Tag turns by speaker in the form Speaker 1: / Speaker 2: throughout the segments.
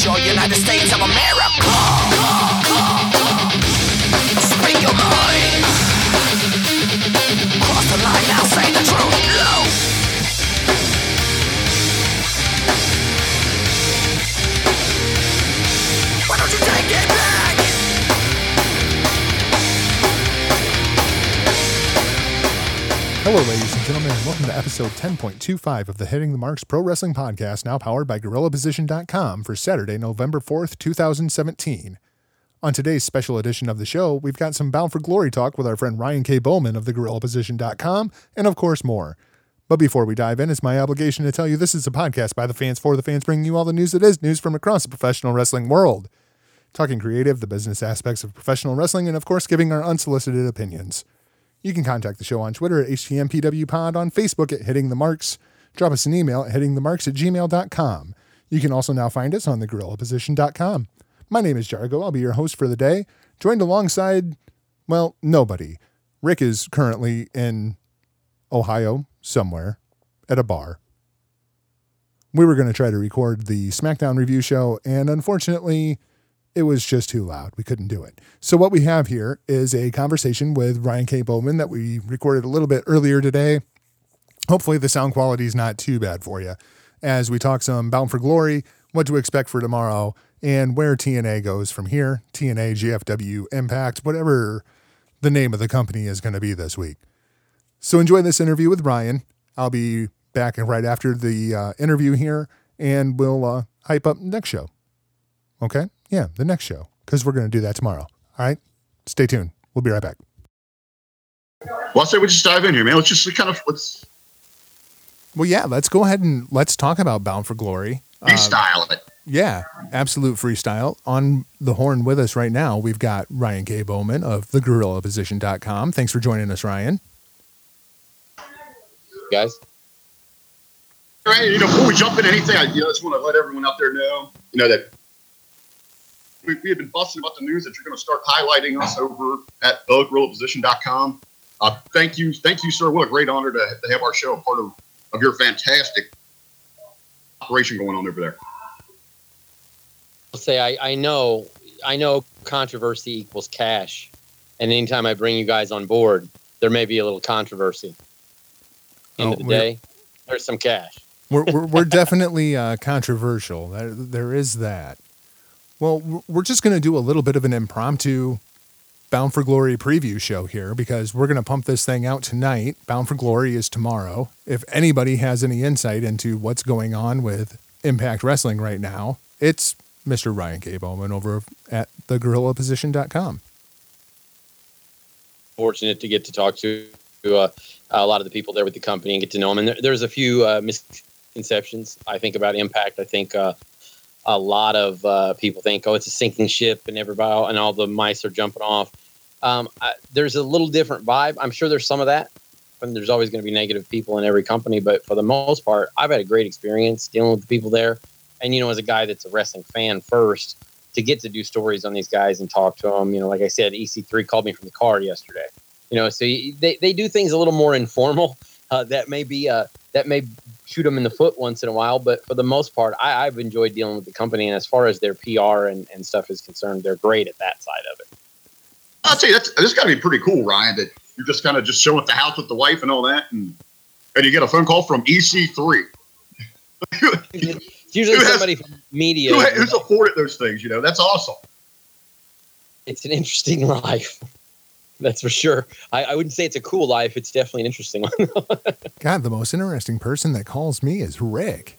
Speaker 1: sure United States of America. Speak your mind. Cross the line now, say the truth. No. Why don't you take it back?
Speaker 2: Hello, ladies and gentlemen, welcome to episode 10.25 of the Hitting the Marks Pro Wrestling Podcast, now powered by GorillaPosition.com for Saturday, November 4th, 2017. On today's special edition of the show, we've got some Bound for Glory talk with our friend Ryan K. Bowman of the GorillaPosition.com, and of course, more. But before we dive in, it's my obligation to tell you this is a podcast by the fans for the fans, bringing you all the news that is news from across the professional wrestling world. Talking creative, the business aspects of professional wrestling, and of course, giving our unsolicited opinions. You can contact the show on Twitter at HTMPWPod, on Facebook at Hitting the Marks. Drop us an email at hittingthemarks at gmail.com. You can also now find us on thegorillaposition.com. My name is Jargo. I'll be your host for the day, joined alongside, well, nobody. Rick is currently in Ohio somewhere at a bar. We were going to try to record the SmackDown review show, and unfortunately, it was just too loud. We couldn't do it. So what we have here is a conversation with Ryan K. Bowman that we recorded a little bit earlier today. Hopefully the sound quality is not too bad for you as we talk some Bound for Glory, what to expect for tomorrow, and where TNA goes from here. TNA, GFW, Impact, whatever the name of the company is going to be this week. So enjoy this interview with Ryan. I'll be back right after the uh, interview here, and we'll uh, hype up next show. Okay? Yeah, the next show, because we're going to do that tomorrow. All right? Stay tuned. We'll be right back.
Speaker 3: Well, I say we just dive in here, man. Let's just kind of let's
Speaker 2: Well, yeah, let's go ahead and let's talk about Bound for Glory. Um,
Speaker 3: freestyle it.
Speaker 2: yeah, absolute freestyle. On the horn with us right now, we've got Ryan K. Bowman of thegorillaposition.com. Thanks for joining us, Ryan.
Speaker 4: guys.
Speaker 3: All right, you know, before we jump into anything, I you know, just want to let everyone out there know, you know, that we, we have been busting about the news that you're going to start highlighting us over at thegorillaposition.com. Uh, thank you, thank you, sir. What a great honor to, to have our show a part of, of your fantastic operation going on over there.
Speaker 4: I'll say I, I know I know controversy equals cash, and anytime I bring you guys on board, there may be a little controversy. End
Speaker 2: Oh,
Speaker 4: of the day, there's some cash.
Speaker 2: We're, we're, we're definitely uh, controversial. There, there is that. Well, we're just going to do a little bit of an impromptu Bound for Glory preview show here because we're going to pump this thing out tonight. Bound for Glory is tomorrow. If anybody has any insight into what's going on with Impact Wrestling right now, it's Mr. Ryan K. Bowman over at thegorillaposition.com.
Speaker 4: Fortunate to get to talk to uh, a lot of the people there with the company and get to know them. And there, there's a few uh, misconceptions I think about Impact. I think uh, a lot of uh, people think, oh, it's a sinking ship, and everybody and all the mice are jumping off. Um, I, there's a little different vibe. I'm sure there's some of that. And there's always going to be negative people in every company, but for the most part, I've had a great experience dealing with the people there. And you know, as a guy that's a wrestling fan first, to get to do stories on these guys and talk to them, you know, like I said, EC3 called me from the car yesterday. You know, so they, they do things a little more informal. Uh, that may be uh, that may shoot them in the foot once in a while, but for the most part, I, I've enjoyed dealing with the company. And as far as their PR and, and stuff is concerned, they're great at that side of it.
Speaker 3: I'll tell you, that's, this got to be pretty cool, Ryan, that you're just kind of just showing at the house with the wife and all that. And, and you get a phone call from E EC3.
Speaker 4: It's usually
Speaker 3: has-
Speaker 4: somebody from media.
Speaker 3: Who, who's afforded those things? You know, that's awesome.
Speaker 4: it's an interesting life. That's for sure. I, I wouldn't say it's a cool life. It's definitely an interesting one.
Speaker 2: God, the most interesting person that calls me is Rick.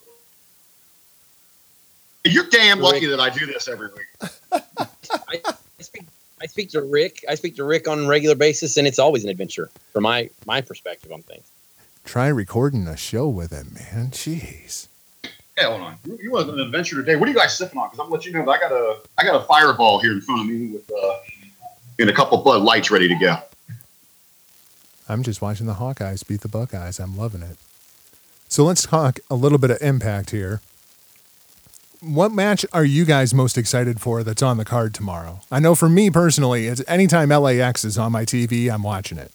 Speaker 3: You're damn lucky that I do this every week.
Speaker 4: I, I speak I speak to Rick. I speak to Rick on a regular basis, and it's always an adventure from my my perspective on things.
Speaker 2: Try recording a show with him, man. Jeez.
Speaker 3: Hey, hold on. You, you want an adventure today? What are you guys sipping on? Because I'm gonna let you know that I got a I got a fireball here in front of me with uh, and a couple Bud Lights ready to go.
Speaker 2: I'm just watching the Hawkeyes beat the Buckeyes. I'm loving it. So let's talk a little bit of impact here. What match are you guys most excited for that's on the card tomorrow? I know for me personally, it's anytime LAX is on my TV, I'm watching it.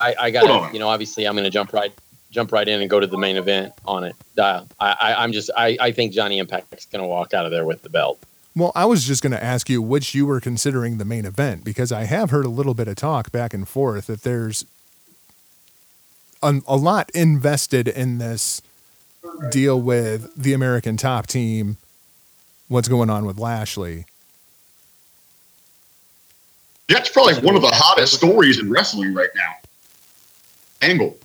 Speaker 4: I, I got to, you know, obviously I'm going to jump right jump right in and go to the main event on it. Uh, I, I, I'm just I, I think Johnny Impact's going to walk out of there with the belt.
Speaker 2: Well, I was just going to ask you which you were considering the main event because I have heard a little bit of talk back and forth that there's a, a lot invested in this deal with the American top team, what's going on with Lashley.
Speaker 3: That's probably one of the hottest stories in wrestling right now. Angle.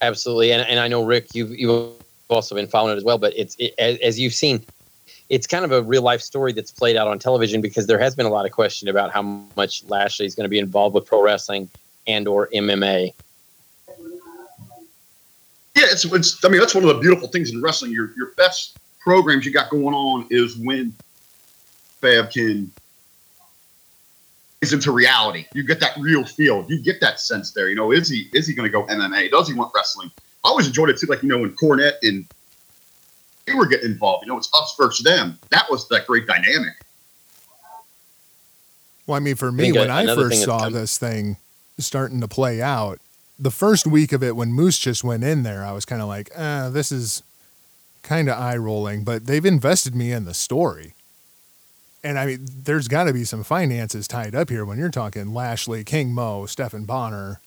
Speaker 4: Absolutely, and and I know Rick, you've you've also been following it as well. But it's it, as, as you've seen, it's kind of a real life story that's played out on television because there has been a lot of question about how much Lashley is going to be involved with pro wrestling and or MMA.
Speaker 3: Yeah, it's, it's I mean that's one of the beautiful things in wrestling. Your your best programs you got going on is when Fab can is into reality. You get that real feel. You get that sense there. You know, is he is he going to go MMA? Does he want wrestling? I always enjoyed it too. Like you know, when Cornette and they were getting involved. You know, it's us versus them. That was that great dynamic.
Speaker 2: Well, I mean, for me,
Speaker 4: think
Speaker 2: when I
Speaker 4: another
Speaker 2: first saw
Speaker 4: come-
Speaker 2: this thing starting to play out, the first week of it when Moose just went in there, I was kind of like, eh, this is kind of eye rolling, but they've invested me in the story. And I mean, there's got to be some finances tied up here when you're talking Lashley, King Mo, Stephan Bonnar,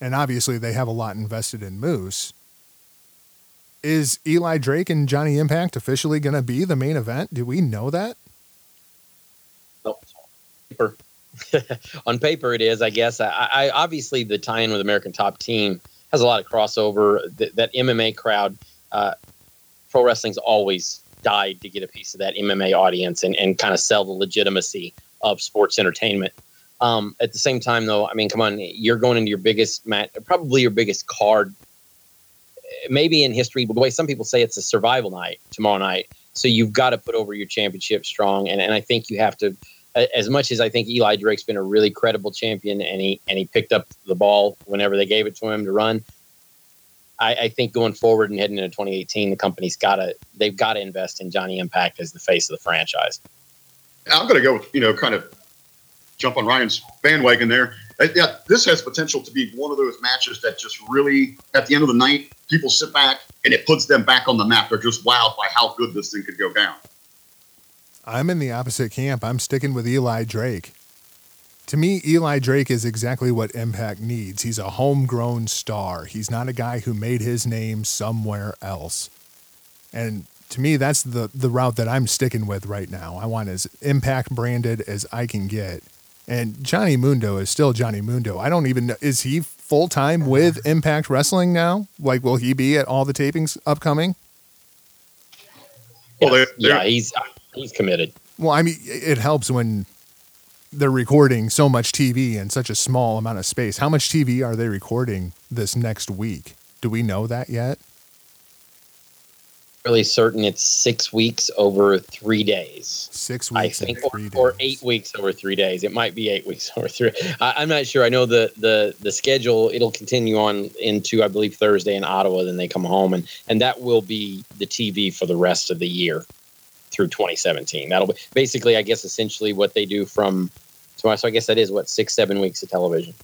Speaker 2: and obviously they have a lot invested in Moose. Is Eli Drake and Johnny Impact officially going to be the main event? Do we know that?
Speaker 4: Nope. Paper. on paper, it is. I guess. I, I obviously the tie-in with American Top Team has a lot of crossover. That, MMA crowd, uh, pro wrestling's always died to get a piece of that MMA audience and, and kind of sell the legitimacy of sports entertainment. Um, at the same time, though, I mean, come on, you're going into your biggest match, probably your biggest card, maybe in history. But the way some people say it's a survival night tomorrow night, so you've got to put over your championship strong. And and I think you have to as much as I think Eli Drake's been a really credible champion and he and he picked up the ball whenever they gave it to him to run. I, I think going forward and heading into 2018, the company's got to they've got to invest in Johnny Impact as the face of the franchise.
Speaker 3: I'm going to go you know kind of jump on Ryan's bandwagon there. Yeah, this has potential to be one of those matches that just really, at the end of the night, people sit back and it puts them back on the map. They're just wowed by how good this thing could go down.
Speaker 2: I'm in the opposite camp. I'm sticking with Eli Drake. To me, Eli Drake is exactly what Impact needs. He's a homegrown star. He's not a guy who made his name somewhere else. And to me, that's the, the route that I'm sticking with right now. I want as Impact branded as I can get. And Johnny Mundo is still Johnny Mundo. I don't even know. Is he full time with Impact Wrestling now? Like, will he be at all the tapings upcoming?
Speaker 3: Well, they're-
Speaker 4: yeah,
Speaker 3: they're-
Speaker 4: he's he's committed.
Speaker 2: Well, I mean, it helps when they're recording so much TV in such a small amount of space. How much TV are they recording this next week? Do we know that yet?
Speaker 4: Really certain it's six weeks over three days.
Speaker 2: Six weeks,
Speaker 4: I
Speaker 2: think,
Speaker 4: or, or eight weeks over three days. It might be eight weeks over three. I, I'm not sure. I know the the the schedule. It'll continue on into I believe Thursday in Ottawa. Then they come home, and and that will be the TV for the rest of the year through 2017. That'll be basically, I guess, essentially what they do from. So, so I guess that is what six seven weeks of television.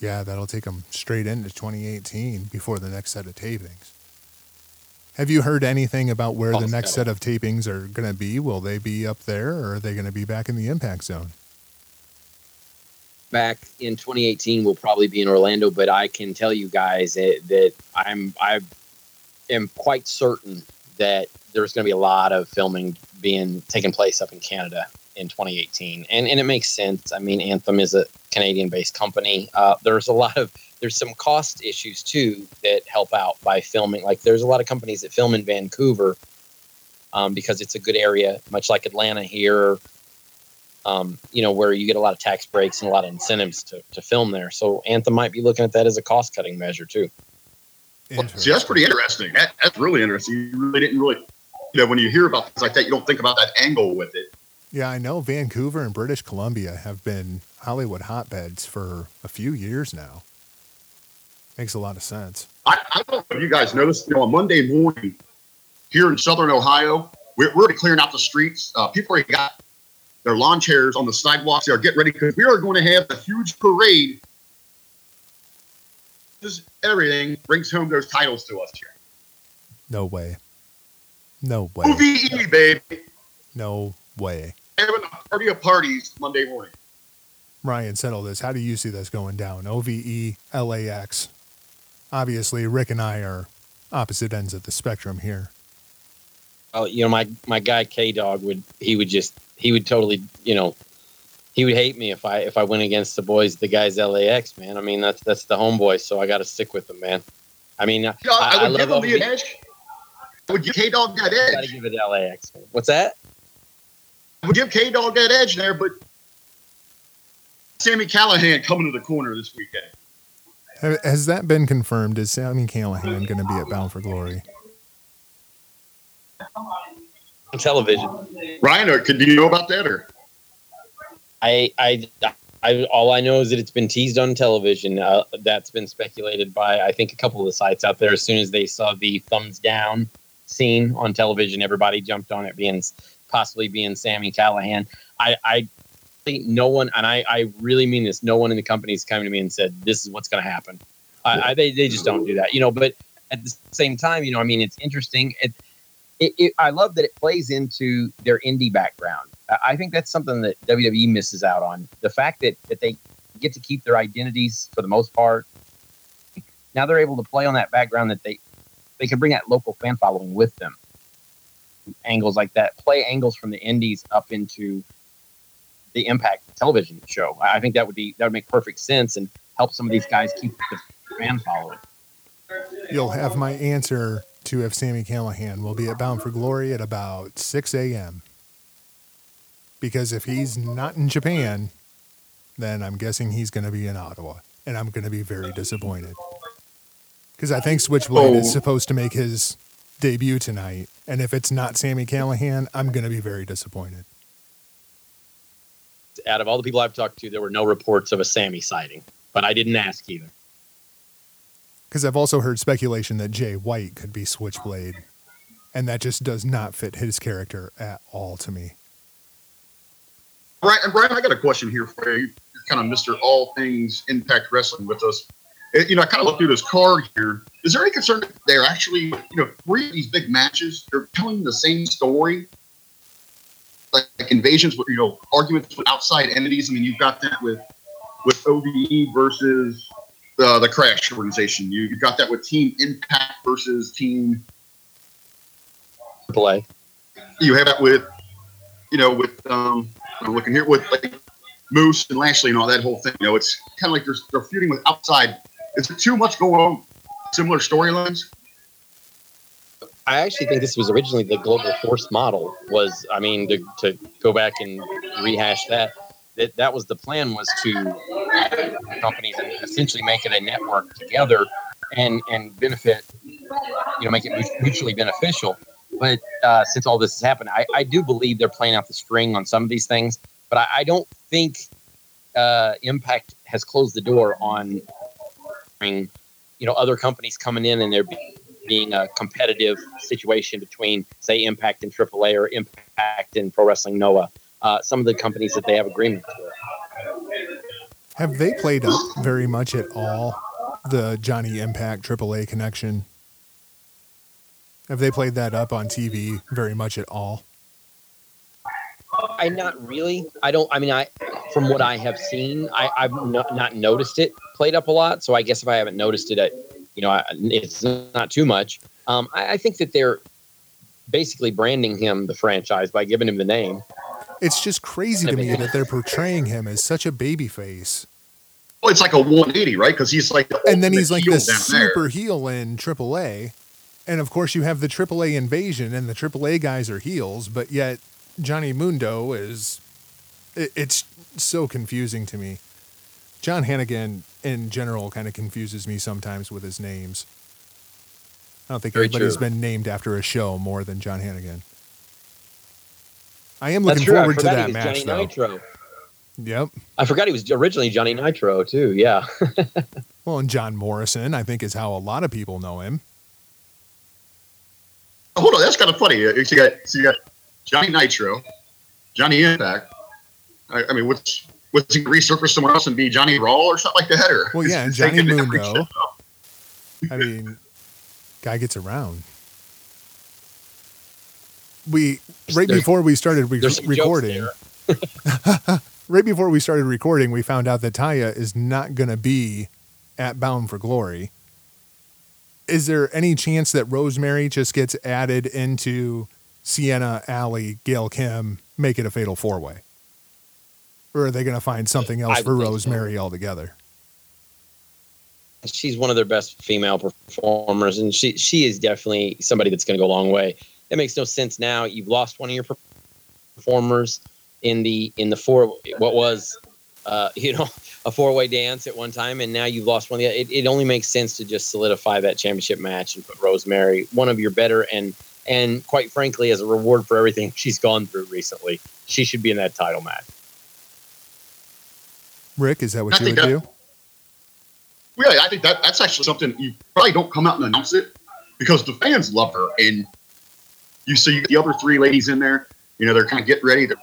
Speaker 2: Yeah, that'll take them straight into 2018 before the next set of tapings. Have you heard anything about where the next set of tapings are going to be? Will they be up there or are they going to be back in the impact zone?
Speaker 4: back in 2018 we'll probably be in Orlando, but I can tell you guys that, that I'm I am quite certain that there's going to be a lot of filming being taking place up in Canada in 2018, and and it makes sense. I mean, Anthem is a Canadian-based company. Uh, there's a lot of there's some cost issues too that help out by filming. Like there's a lot of companies that film in Vancouver um, because it's a good area, much like Atlanta here um, you know, where you get a lot of tax breaks and a lot of incentives to, to film there. So Anthem might be looking at that as a cost cutting measure too.
Speaker 3: Well, see, that's pretty interesting. That, that's really interesting. You really didn't really, you know, when you hear about things like that, you don't think about that angle with it.
Speaker 2: Yeah, I know Vancouver and British Columbia have been Hollywood hotbeds for a few years now. Makes a lot of sense.
Speaker 3: I, I don't know if you guys noticed, you know, on Monday morning here in Southern Ohio, we're, we're clearing out the streets. Uh, people already got their lawn chairs on the sidewalks. They are getting ready because we are going to have a huge parade everything, brings home those titles to us here.
Speaker 2: No way. No way.
Speaker 3: OVE, baby.
Speaker 2: No way.
Speaker 3: Having a party of parties Monday morning.
Speaker 2: Ryan, settle this. How do you see this going down? OVE, LAX. Obviously, Rick and I are opposite ends of the spectrum here.
Speaker 4: Oh, you know, my my guy K Dog would he would just he would totally you know he would hate me if I if I went against the boys the guys LAX man. I mean that's that's the homeboy, so I got to stick with them, man. I mean,
Speaker 3: You know, I,
Speaker 4: I,
Speaker 3: would
Speaker 4: I
Speaker 3: give
Speaker 4: love
Speaker 3: him the edge. I would give K Dog that edge.
Speaker 4: Got to
Speaker 3: edge.
Speaker 4: give it LAX. Man. What's that?
Speaker 3: I would give K Dog that edge there, but Sami Callihan coming to the corner this weekend.
Speaker 2: Ha- Has that been confirmed? Is Sami Callihan going to be at Bound for Glory?
Speaker 4: On television.
Speaker 3: Ryan, or, could do you know about that or?
Speaker 4: I, I, I, all I know is that it's been teased on television. Uh, that's been speculated by, I think, a couple of the sites out there. As soon as they saw the thumbs down scene on television, everybody jumped on it, being possibly being Sami Callihan. I, I think no one, and I, I really mean this. No one in the company's come to me and said this is what's going to happen. I, I, they, they just don't do that, you know. But at the same time, you know, I mean, it's interesting. It, it, it, I love that it plays into their indie background. I- I think that's something that WWE misses out on. The fact that, that they get to keep their identities for the most part. Now they're able to play on that background that they they can bring that local fan following with them. Angles like that, play angles from the indies up into the Impact television show. I I think that would be that would make perfect sense and help some of these guys keep the fan following.
Speaker 2: You'll have my answer to if Sami Callihan will be at Bound for Glory at about 6 a.m. Because if he's not in Japan, then I'm guessing he's going to be in Ottawa. And I'm going to be very disappointed. Because I think Switchblade is
Speaker 3: Oh.
Speaker 2: supposed to make his debut tonight. And if it's not Sami Callihan, I'm going to be very disappointed.
Speaker 4: Out of all the people I've talked to, there were no reports of a Sami sighting, but I didn't ask either.
Speaker 2: Because I've also heard speculation that Jay White could be Switchblade. And that just does not fit his character at all to me.
Speaker 3: Brian, and Brian, I got a question here for you. You're kind of Mr. All Things Impact Wrestling with us. Uh, You know, I kind of looked through this card here. Is there any concern that they're actually, you know, three of these big matches, they're telling the same story? Like, like invasions, with, you know, arguments with outside entities. I mean, you've got that with with OVE versus uh, the Crash organization. You, you've got that with Team Impact versus Team
Speaker 4: Triple A.
Speaker 3: you have that with, you know, with um, I'm looking here with like Moose and Lashley and all that whole thing. You know, it's kind of like they're, they're feuding with outside. Is there too much going on? Similar storylines.
Speaker 4: I actually think this was originally the global force model. Was I mean to, to go back and rehash that. That that was the plan was to companies and essentially make it a network together and and benefit, you know, make it mutually beneficial. But uh, since all this has happened, I, I do believe they're playing out the string on some of these things. But I, I don't think uh, Impact has closed the door on, you know, other companies coming in and they're being a competitive situation between, say, Impact and AAA or Impact and Pro Wrestling Noah. Uh, some of the companies that they have agreements with.
Speaker 2: Have they played up very much at all the Johnny Impact AAA connection? Have they played that up on TV very much at all?
Speaker 4: I not really. I don't. I mean, I from what I have seen, I, I've no, not noticed it played up a lot. So I guess if I haven't noticed it, I, you know, I, it's not too much. Um, I, I think that they're basically branding him the franchise by giving him the name.
Speaker 2: It's just crazy to me that they're portraying him as such a baby face.
Speaker 3: Well, it's like a 180, right? Because he's like the
Speaker 2: And then he's like
Speaker 3: heel
Speaker 2: this
Speaker 3: there.
Speaker 2: super heel in AAA. And of course, you have the AAA invasion, and the AAA guys are heels, but yet Johnny Mundo is. it- It's so confusing to me. John Hennigan, in general, kind of confuses me sometimes with his names. I don't think
Speaker 4: Very
Speaker 2: anybody's
Speaker 4: true.
Speaker 2: been named after a show more than John Hennigan. I am
Speaker 4: That's
Speaker 2: looking
Speaker 4: true. I
Speaker 2: forward to that
Speaker 4: he was
Speaker 2: match,
Speaker 4: Johnny
Speaker 2: though.
Speaker 4: Nitro.
Speaker 2: Yep.
Speaker 4: I forgot he was originally Johnny Nitro too. Yeah.
Speaker 2: Well, and John Morrison, I think, is how a lot of people know him.
Speaker 3: Hold on, that's kind of funny. You you got, so you got Johnny Nitro, Johnny Impact. I, I mean, what's what's he resurface somewhere else and be Johnny Raw or something like that? Or
Speaker 2: Well, yeah, and Johnny
Speaker 3: taking every
Speaker 2: Mundo.
Speaker 3: show?
Speaker 2: I mean, guy gets around. We right
Speaker 4: There's-
Speaker 2: before we started re-
Speaker 4: There's some jokes
Speaker 2: recording. right before we started recording, we found out that Taya is not going to be at Bound for Glory. Is there any chance that Rosemary just gets added into Sienna, Allie, Gail Kim, make it a fatal four way? Or are they going to find something else
Speaker 4: I
Speaker 2: for
Speaker 4: think so.
Speaker 2: Rosemary altogether?
Speaker 4: she's one of their best female performers, and she she is definitely somebody that's going to go a long way. It makes no sense now. You've lost one of your performers in the in the four what was uh, you know a four way dance at one time, and now you've lost one. Of the, it it only makes sense to just solidify that championship match and put Rosemary, one of your better and and quite frankly, as a reward for everything she's gone through recently, she should be in that title match.
Speaker 2: Rick, is that what
Speaker 3: I
Speaker 2: you would
Speaker 3: think
Speaker 2: do?
Speaker 3: that- Really, I think that that's actually something you probably don't come out and announce it because the fans love her, and you see the other three ladies in there. You know, they're kind of getting ready to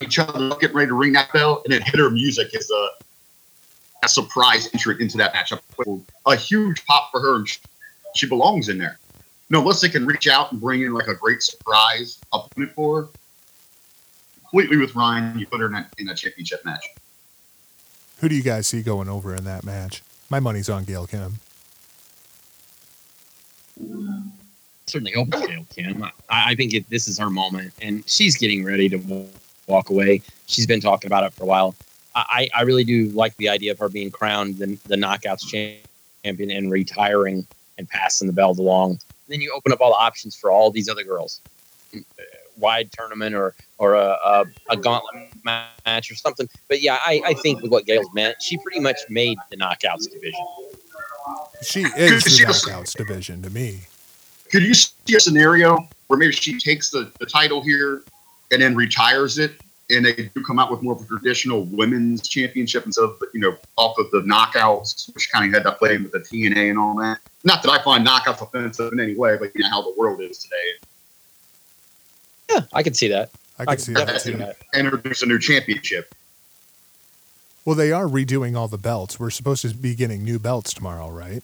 Speaker 3: each other, getting ready to ring that bell, and then hit her music is a, a surprise entrant into that matchup. A huge pop for her, and she, she belongs in there. No, unless they can reach out and bring in like a great surprise opponent for her. Completely with Ryan, you put her in a, in a championship match.
Speaker 2: Who do you guys see going over in that match? My money's on Gail Kim.
Speaker 4: certainly hope Gail Kim. I, I think it, this is her moment, and she's getting ready to walk away. She's been talking about it for a while. I, I really do like the idea of her being crowned the, the knockouts champion and retiring and passing the belt along. then you open up all the options for all these other girls. Wide tournament or or a, a, a gauntlet match or something. But yeah, I, I think with what Gail's meant, she pretty much made the knockouts division.
Speaker 2: She is
Speaker 3: She
Speaker 2: the
Speaker 3: was-
Speaker 2: knockouts division to me.
Speaker 3: could you see a scenario where maybe she takes the, the title here and then retires it and they do come out with more of a traditional women's championship instead of you know off of the knockouts which kind of had that play with the tna and all that not that i find knockouts offensive in any way but you know how the world is today
Speaker 4: Yeah, I could see that.
Speaker 2: I
Speaker 4: I
Speaker 2: could
Speaker 4: could
Speaker 2: see that
Speaker 4: definitely
Speaker 2: too.
Speaker 4: see that.
Speaker 3: introduce a new championship
Speaker 2: Well, they are redoing all the belts. We're supposed to be getting new belts tomorrow, right?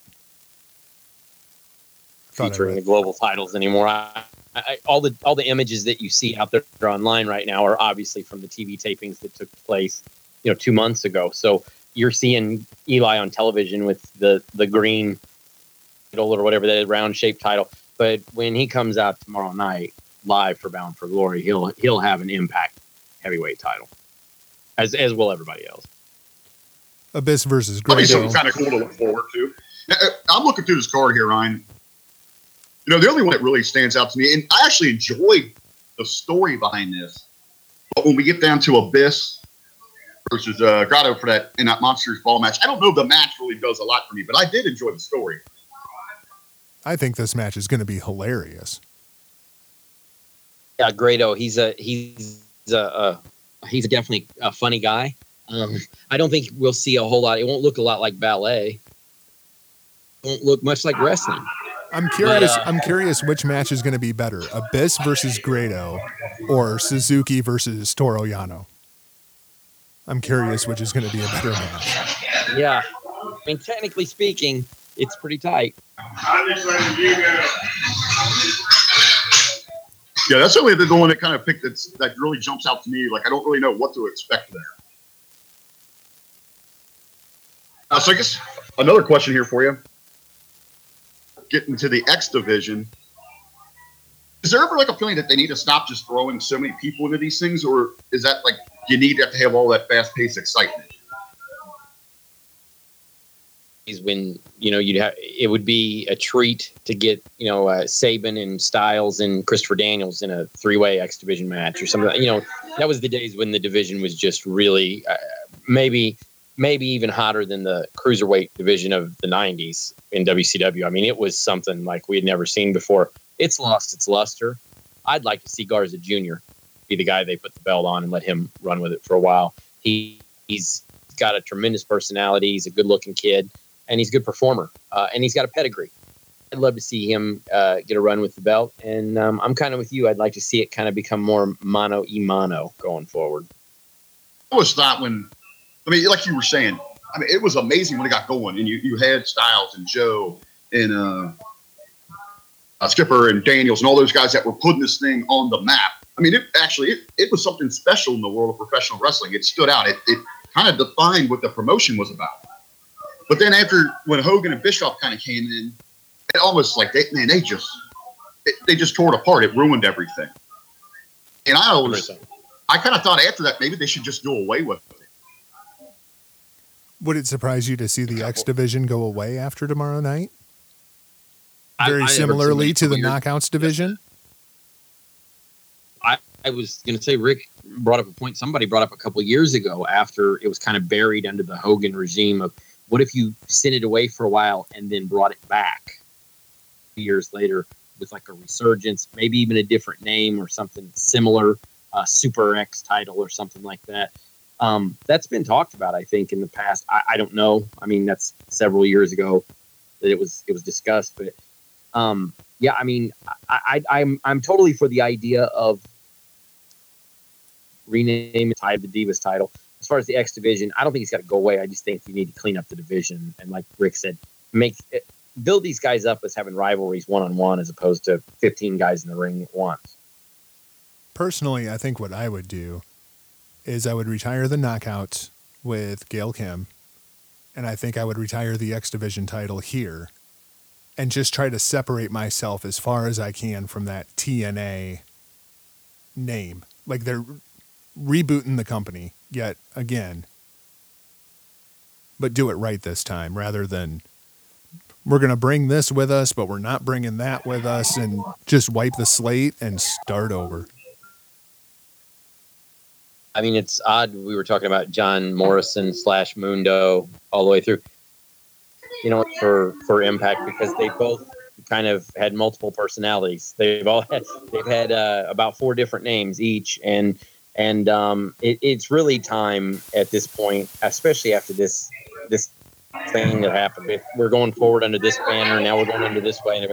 Speaker 2: Thought I
Speaker 4: featuring the global titles anymore. I, I, all the all the images that you see out there online right now are obviously from the TV tapings that took place, you know, two months ago. So you're seeing Eli on television with the the green title or whatever that round shaped title. But when he comes out tomorrow night live for Bound for Glory, he'll he'll have an Impact heavyweight title, as as will everybody else.
Speaker 2: Abyss versus
Speaker 3: That'd
Speaker 2: Grado.
Speaker 3: something kind of cool to look forward to. Uh, I'm looking through this card here, Ryan. You know, the only one that really stands out to me, and I actually enjoyed the story behind this, but when we get down to Abyss versus uh, Grado for that in that Monsters Ball match, I don't know if the match really does a lot for me, but I did enjoy the story.
Speaker 2: I think this match is going to be hilarious.
Speaker 4: Yeah, Grado. He's a he's a, a he's definitely a funny guy. Um, I don't think we'll see a whole lot. It won't look a lot like ballet. It won't look much like wrestling.
Speaker 2: I'm curious.
Speaker 4: uh,
Speaker 2: I'm curious which match is going to be better: Abyss versus Grado, or Suzuki versus Toru Yano. I'm curious which is going to be a better match.
Speaker 4: Yeah, I mean, technically speaking, it's pretty tight.
Speaker 3: Yeah, that's only the one that kind of picked that's, that really jumps out to me. Like, I don't really know what to expect there. Uh, so, I guess another question here for you. Getting to the X division, is there ever like a feeling that they need to stop just throwing so many people into these things, or is that like you need to have all that fast paced excitement?
Speaker 4: When you know you'd have it would be a treat to get you know uh, Sabin and Styles and Christopher Daniels in a three way X division match or something. You know that was the days when the division was just really uh, maybe maybe even hotter than the cruiserweight division of the 90s in WCW. I mean, it was something like we had never seen before. It's lost its luster. I'd like to see Garza Jr. be the guy they put the belt on and let him run with it for a while. He he's got a tremendous personality. He's a good looking kid and he's a good performer. Uh, and he's got a pedigree. I'd love to see him uh, get a run with the belt. And um, I'm kind of with you. I'd like to see it kind of become more mono e mono going forward.
Speaker 3: I was thought when, I mean, like you were saying, I mean, it was amazing when it got going, and you you had Styles and Joe and uh, uh, Skipper and Daniels and all those guys that were putting this thing on the map. I mean, it actually it, it was something special in the world of professional wrestling. It stood out. It, it kind of defined what the promotion was about. But then after when Hogan and Bischoff kind of came in, it almost like they man they just it, they just tore it apart. It ruined everything. And I always I kind of thought after that maybe they should just do away with it.
Speaker 2: Would it surprise you to see the X division go away after tomorrow night? Very
Speaker 4: I never
Speaker 2: similarly to the
Speaker 4: weird-
Speaker 2: knockouts division.
Speaker 4: I, I was going to say, Rick brought up a point. Somebody brought up a couple years ago after it was kind of buried under the Hogan regime of what if you sent it away for a while and then brought it back years later with like a resurgence, maybe even a different name or something similar, uh, Super X title or something like that. Um, that's been talked about, I think, in the past. I, I don't know. I mean, that's several years ago that it was it was discussed, but um, yeah, I mean, I, I, I'm I'm totally for the idea of rename the Divas title. As far as the X division, I don't think it's got to go away. I just think you need to clean up the division and, like Rick said, make it, build these guys up as having rivalries one on one as opposed to 15 guys in the ring at once.
Speaker 2: Personally, I think what I would do is I would retire the knockouts with Gail Kim, and I think I would retire the X Division title here and just try to separate myself as far as I can from that TNA name. Like they're rebooting the company yet again, but do it right this time rather than we're going to bring this with us, but we're not bringing that with us and just wipe the slate and start over.
Speaker 4: I mean, it's odd. We were talking about John Morrison slash Mundo all the way through, you know, for for Impact because they both kind of had multiple personalities. They've all had they've had uh, about four different names each, and and um, it, it's really time at this point, especially after this this thing that happened. If we're going forward under this banner, now we're going under this way.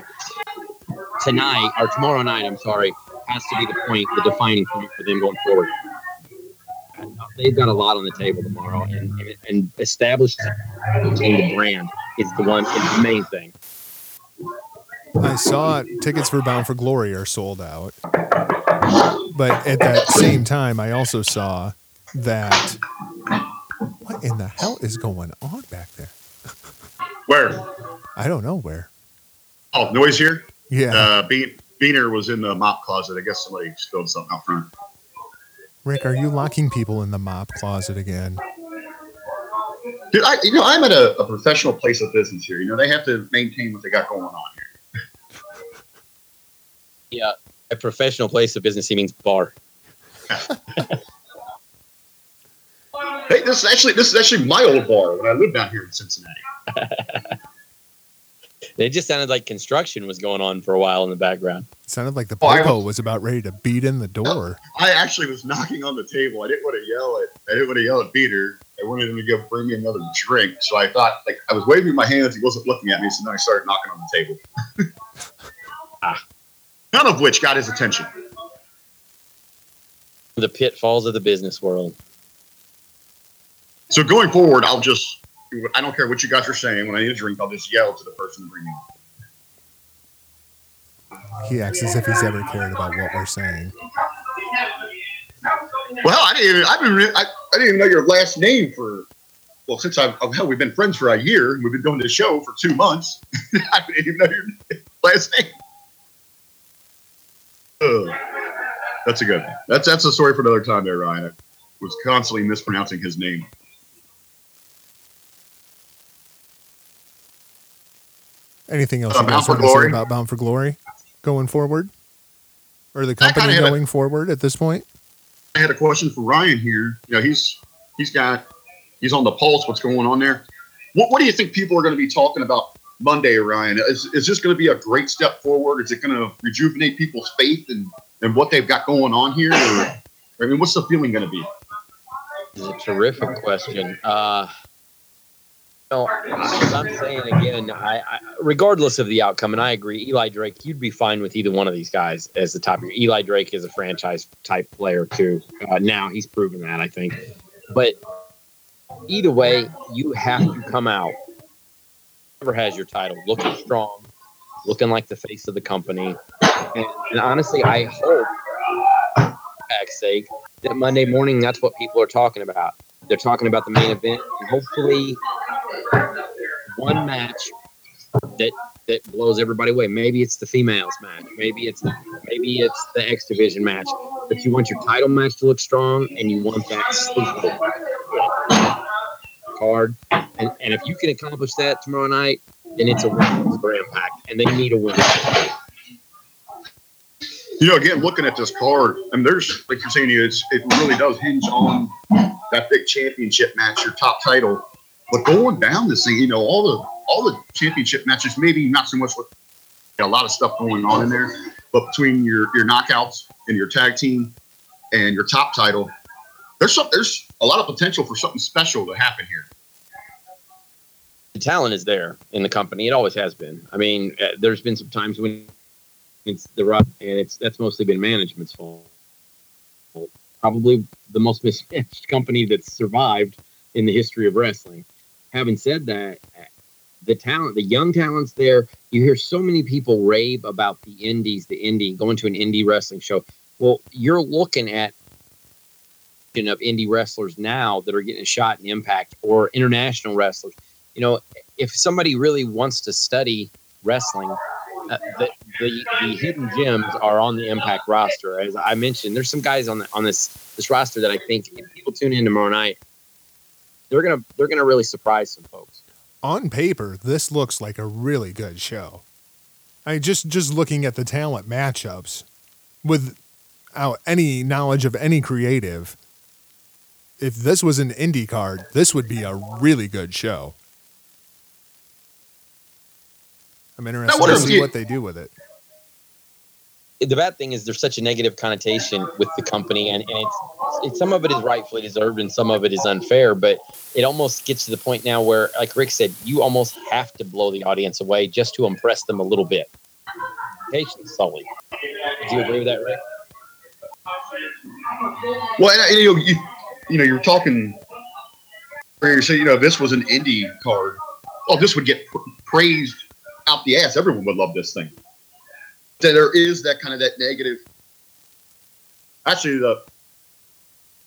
Speaker 4: Tonight or tomorrow night, I'm sorry, has to be the point, the defining point for them going forward they've got a lot on the table tomorrow, and and, and establishing the brand is the one is the main thing.
Speaker 2: I saw tickets for Bound for Glory are sold out. But at that same time, I also saw that. What in the hell is going on back there?
Speaker 3: Where?
Speaker 2: I don't know where.
Speaker 3: Oh, noise here.
Speaker 2: Yeah.
Speaker 3: Uh, Be- Beaner was in the mop closet. I guess somebody spilled something out front.
Speaker 2: Rick, are you locking people in the mop closet again?
Speaker 3: Dude, I, you know, I'm at a, a professional place of business here. You know, they have to maintain what they got going on here.
Speaker 4: Yeah, a professional place of business. He means bar.
Speaker 3: Hey, this is actually this is actually my old bar when I lived down here in Cincinnati.
Speaker 4: It just sounded like construction was going on for a while in the background.
Speaker 2: It sounded like the
Speaker 3: Oh,
Speaker 2: popo
Speaker 3: was-
Speaker 2: was about ready to beat in the door.
Speaker 3: I actually was knocking on the table. I didn't want to yell at I didn't want to yell at Peter. I wanted him to go bring me another drink. So I thought like I was waving my hands. He wasn't looking at me. So then I started knocking on the table.
Speaker 4: Ah.
Speaker 3: None of which got his attention.
Speaker 4: The pitfalls of the business world.
Speaker 3: So going forward, I'll just I don't care what you guys are saying. When I need a drink, I'll just yell to the person to bring me.
Speaker 2: He acts as if he's ever cared about what we're saying.
Speaker 3: Well, I didn't. Even, I've been. I, I didn't even know your last name for. Well, since I've oh, hell, we've been friends for a year. and We've been doing this show for two months. I didn't even know your last name. Ugh. that's a good. One. That's that's a story for another time, there, Ryan. I was constantly mispronouncing his name.
Speaker 2: Anything else
Speaker 3: Uh,
Speaker 2: you
Speaker 3: Bound
Speaker 2: guys
Speaker 3: for
Speaker 2: want to say
Speaker 3: Glory?
Speaker 2: about Bound for Glory going forward? Or the company
Speaker 3: have a-
Speaker 2: going forward at this point?
Speaker 3: I had a question for Ryan here. You know, he's he's got he's on the pulse. What's going on there? What What do you think people are going to be talking about Monday, Ryan? Is is this going to be a great step forward? Is it going to rejuvenate people's faith and and what they've got going on here? Or, I mean, what's the feeling going to be?
Speaker 4: Is a terrific question. Uh, no, as I'm saying again, I, I, regardless of the outcome, and I agree, Eli Drake, you'd be fine with either one of these guys as the top. Your Eli Drake is a franchise type player too. Uh, now he's proven that, I think. But either way, you have to come out. Whoever has your title, looking strong, looking like the face of the company, and, and honestly, I hope, for Impact's sake, that Monday morning that's what people are talking about. They're talking about the main event, and hopefully, one match that that blows everybody away. Maybe it's the females match. Maybe it's maybe it's the X division match. But you want your title match to look strong, and you want that sleeper card. And, and if you can accomplish that tomorrow night, then it's a win for Impact, and they need a win.
Speaker 3: You know, again, looking at this card, and there's like you're saying, it's it really does hinge on that big championship match, your top title. But going down this thing, you know, all the all the championship matches, maybe not so much with a lot of stuff going on in there, but between your your knockouts and your tag team and your top title, there's some there's a lot of potential for something special to happen here.
Speaker 4: the talent is there in the company. It always has been. I mean, uh, there's been some times when it's the rough, and it's that's mostly been management's fault. Probably the most mismanaged company that's survived in the history of wrestling. Having said that, uh, the talent, the young talents there, you hear so many people rave about the indies, the indie, going to an indie wrestling show. Well, you're looking at of indie wrestlers now that are getting a shot in impact or international wrestlers you know, if somebody really wants to study wrestling, uh, the, the the hidden gems are on the Impact roster. As I mentioned, there's some guys on the on this this roster that I think if people tune in tomorrow night, they're gonna they're gonna really surprise some folks.
Speaker 2: On paper, this looks like a really good show. I mean, just just looking at the talent matchups, without any knowledge of any creative, if this was an indie card, this would be a really good show. I'm interested
Speaker 3: what
Speaker 2: to see
Speaker 3: you-
Speaker 2: what they do with it.
Speaker 4: The bad thing is there's such a negative connotation with the company, and, and it's, it's some of it is rightfully deserved and some of it is unfair. But it almost gets to the point now where, like Rick said, you almost have to blow the audience away just to impress them a little bit. Patience, Sully. Do you agree with that, Rick?
Speaker 3: Well, and, and, you know, you, you know, you're talking where you say, you know, this was an indie card. Oh, this would get pr- praised out the ass. Everyone would love this thing. So there is that kind of that negative. Actually, the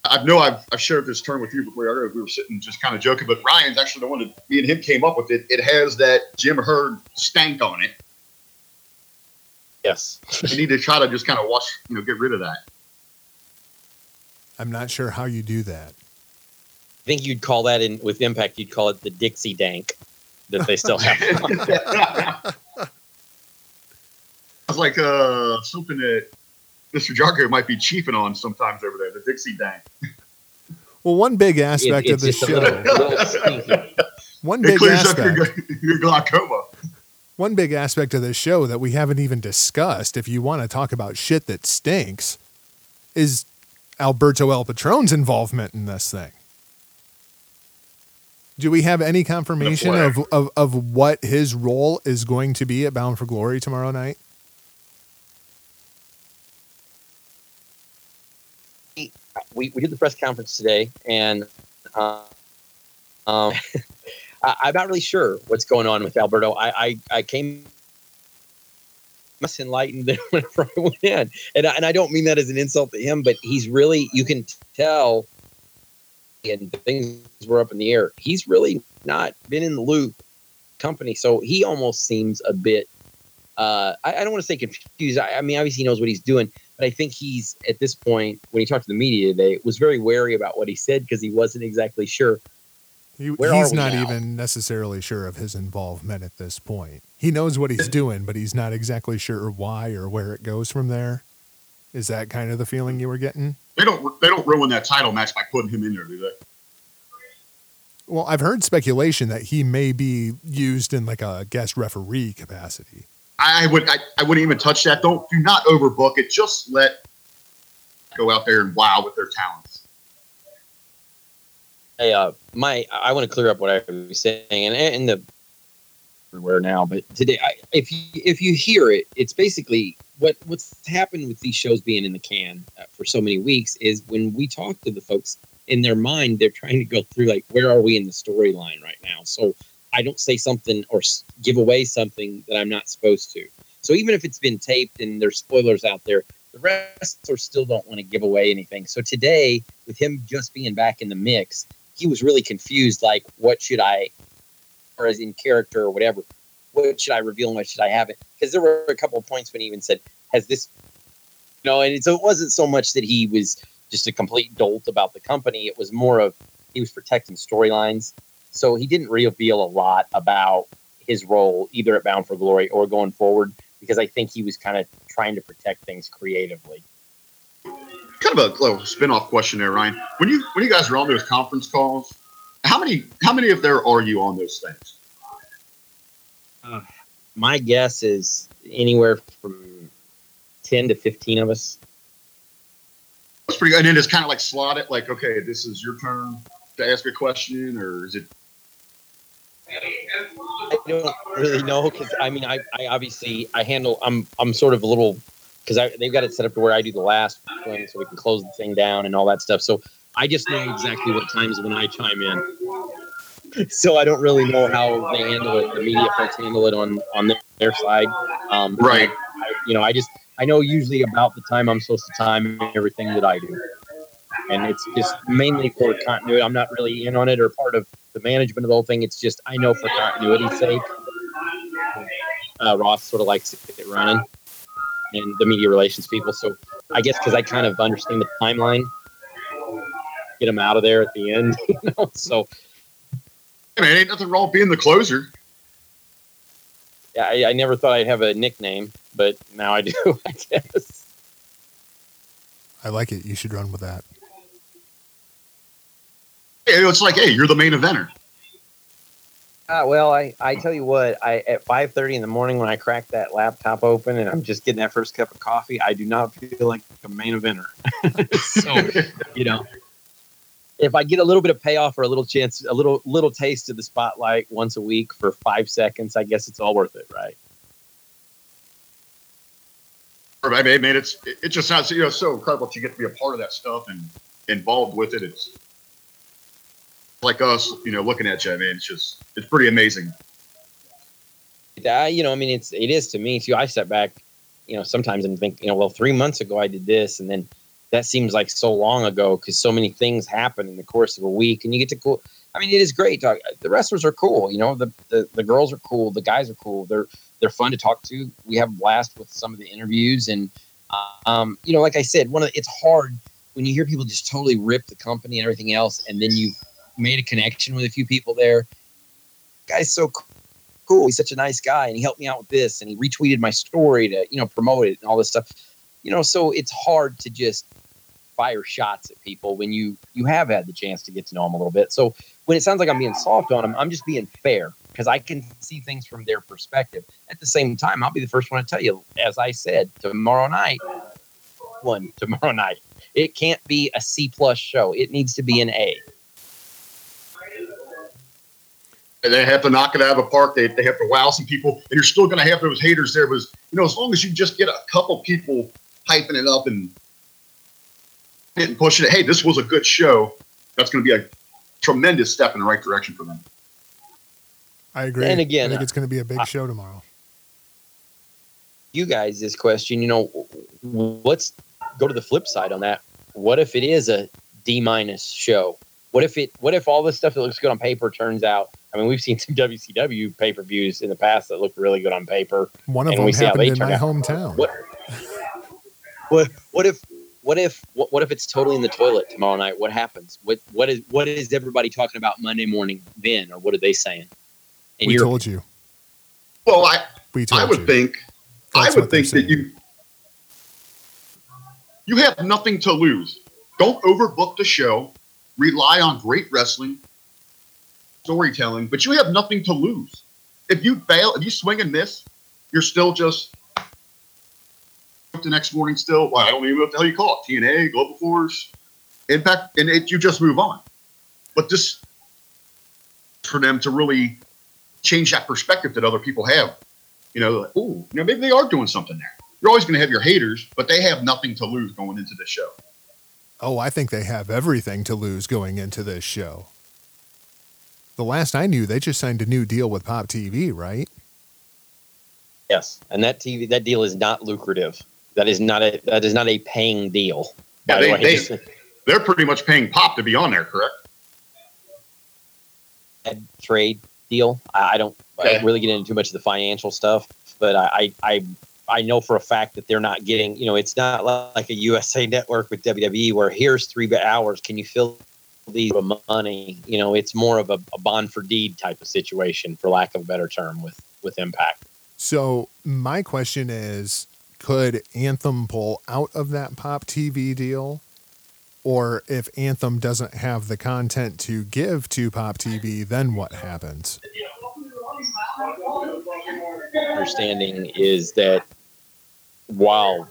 Speaker 3: I know I've, I've shared this term with you before. I don't know if we were sitting just kind of joking, but Ryan's actually the one that me and him came up with it. It has that Jim Herd stank on it.
Speaker 4: Yes.
Speaker 3: We need to try to just kind of wash, you know, get rid of that.
Speaker 2: I'm not sure how you do that.
Speaker 4: I think you'd call that in with Impact. You'd call it the Dixie Dank that they still have.
Speaker 3: It's like uh, something that Mr. Jargo might be chiefing on sometimes over there, the Dixie Dank.
Speaker 2: Well, one big aspect
Speaker 4: It-
Speaker 2: of
Speaker 4: the
Speaker 2: this
Speaker 4: just a little-
Speaker 2: show,
Speaker 4: little stinky.
Speaker 2: one
Speaker 3: It
Speaker 2: big
Speaker 3: clears up your,
Speaker 2: aspect,
Speaker 3: your glaucoma.
Speaker 2: one big aspect of this show that we haven't even discussed, if you want to talk about shit that stinks, is Alberto El Patron's involvement in this thing. Do we have any confirmation of, of, of what his role is going to be at Bound for Glory tomorrow night?
Speaker 4: we, we did the press conference today, and uh, um, I, I'm not really sure what's going on with Alberto. I I, I came less enlightened than whenever I went in, and I, and I don't mean that as an insult to him, but he's really you can tell, and things were up in the air. He's really not been in the loop company, so he almost seems a bit. Uh, I, I don't want to say confused. I, I mean, obviously he knows what he's doing, but I think he's at this point when he talked to the media today was very wary about what he said because he wasn't exactly sure.
Speaker 2: He, he's not
Speaker 4: now?
Speaker 2: even necessarily sure of his involvement at this point. He knows what he's doing, but he's not exactly sure why or where it goes from there. Is that kind of the feeling you were getting?
Speaker 3: They don't they don't ruin that title match by putting him in there, do they?
Speaker 2: Well, I've heard speculation that he may be used in like a guest referee capacity.
Speaker 3: I would I, I wouldn't even touch that. Don't do not overbook it. Just let go out there and wow with their talents.
Speaker 4: Hey, uh, my I want to clear up what I was saying, and and the everywhere now, but today, I, if you if you hear it, it's basically what what's happened with these shows being in the can uh, for so many weeks is when we talk to the folks, in their mind they're trying to go through like where are we in the storyline right now? So i don't say something or give away something that i'm not supposed to. So even if it's been taped and there's spoilers out there the wrestlers still don't want to give away anything. So today with him just being back in the mix he was really confused like what should i or as in character or whatever what should i reveal and what should i have it because there were a couple of points when he even said has this you know and so it wasn't so much that he was just a complete dolt about the company. It was more of he was protecting storylines. So he didn't reveal a lot about his role either at Bound for Glory or going forward because I think he was kind of trying to protect things creatively.
Speaker 3: Kind of a little spin-off question there, Ryan. When you when you guys are on those conference calls, how many how many of there are you on those things?
Speaker 4: Uh, my guess is anywhere from 10 to 15 of us.
Speaker 3: That's pretty good. And then just kind of like slot it, like, okay, this is your turn to ask a question, or is it?
Speaker 4: I don't really know because I mean I, I obviously I handle I'm I'm sort of a little because they've got it set up to where I do the last one so we can close the thing down and all that stuff. So I just know exactly what times when I chime in. So I don't really know how they handle it. The media folks handle it on on their, side. Um,
Speaker 3: Right.
Speaker 4: I, you know, I just I know usually about the time I'm supposed to time everything that I do, and it's just mainly for continuity. I'm not really in on it or part of the management of the whole thing. It's just I know for continuity's sake, uh, Ross sort of likes to get it running, and the media relations people. So I guess because I kind of understand the timeline, get them out of there at the end. You know, so
Speaker 3: Hey, man, ain't nothing wrong with being the closer.
Speaker 4: yeah, I, I never thought I'd have a nickname, but now I do. I guess.
Speaker 2: I like it. You should run with that.
Speaker 3: Hey, It's like, hey, you're the main eventer.
Speaker 4: Uh, well, I, I tell you what, I at five thirty in the morning when I crack that laptop open and I'm just getting that first cup of coffee, I do not feel like a main eventer. so you know, if I get a little bit of payoff or a little chance, a little little taste of the spotlight once a week for five seconds, I guess it's all worth it, right?
Speaker 3: I mean, man, it's it just sounds you know so incredible to get to be a part of that stuff and involved with it. It's like us, you know, looking at you. I mean, it's just it's pretty amazing.
Speaker 4: Uh, you know, I mean, it's it is to me too. I step back, you know, sometimes and think, you know, well, three months ago I did this, and then that seems like so long ago because so many things happen in the course of a week, and you get to cool. I mean, it is great. Talk. The wrestlers are cool. You know, the, the the girls are cool. The guys are cool. They're they're fun to talk to. We have a blast with some of the interviews, and um, you know, like I said, one of the, it's hard when you hear people just totally rip the company and everything else, and then you made a connection with a few people there. Guy's so cool cool. He's such a nice guy, and he helped me out with this, and he retweeted my story to you know promote it and all this stuff. You know, so it's hard to just fire shots at people when you you have had the chance to get to know them a little bit. So when it sounds like I'm being soft on them, I'm just being fair because I can see things from their perspective. At the same time, I'll be the first one to tell you, as I said, tomorrow night, one tomorrow night, it can't be a C plus show. It needs to be an A.
Speaker 3: And they have to knock it out of the park. They, they have to wow some people, and you're still going to have those haters there. Was you know, as long as you just get a couple people hyping it up and and pushing it. Hey, this was a good show. That's going to be a tremendous step in the right direction for them.
Speaker 2: I agree.
Speaker 4: And again,
Speaker 2: I think
Speaker 4: uh,
Speaker 2: it's going to be a big
Speaker 4: I-
Speaker 2: show tomorrow.
Speaker 4: you guys this question. You know, let's go to the flip side on that. What if it is a D minus show? What if it? What if all the stuff that looks good on paper turns out? I mean, we've seen some WCW pay per views in the past that look really good on paper.
Speaker 2: One of
Speaker 4: and
Speaker 2: them
Speaker 4: we see how
Speaker 2: happened
Speaker 4: they
Speaker 2: in my
Speaker 4: out.
Speaker 2: hometown.
Speaker 4: What? What? What if? What if? What, what if it's totally in the toilet tomorrow night? What happens? What? What is? What is everybody talking about Monday morning then, or what are they saying? And
Speaker 2: we
Speaker 4: you're
Speaker 2: told you.
Speaker 3: Well, I
Speaker 2: We told
Speaker 3: I would
Speaker 2: you.
Speaker 3: think
Speaker 2: That's
Speaker 3: I would think that you you have nothing to lose. Don't overbook the show. Rely on great wrestling, storytelling, but you have nothing to lose. If you fail, if you swing and miss, you're still just the next morning. Still, well, I don't even know what the hell you call it. TNA, Global Force, Impact, and it, you just move on. But this for them to really change that perspective that other people have you know, like, ooh, you know, maybe they are doing something there. You're always going to have your haters, but they have nothing to lose going into the show.
Speaker 2: Oh, I think they have everything to lose going into this show. The last I knew, they just signed a new deal with Pop TV, right?
Speaker 4: Yes, and that TV that deal is not lucrative. That is not a that is not a paying deal.
Speaker 3: Yeah,
Speaker 4: by
Speaker 3: they-
Speaker 4: the way.
Speaker 3: they, they're pretty much paying Pop to be on there, correct?
Speaker 4: a trade deal. I, I don't I don't really get into too much of the financial stuff, but I, I I I know for a fact that they're not getting. You know, it's not like a USA Network with WWE where here's three hours. Can you fill these with money? You know, it's more of a, a bond for deed type of situation, for lack of a better term, with with Impact.
Speaker 2: So my question is, could Anthem pull out of that Pop TV deal? Or if Anthem doesn't have the content to give to Pop TV, then what happens?
Speaker 4: understanding is that while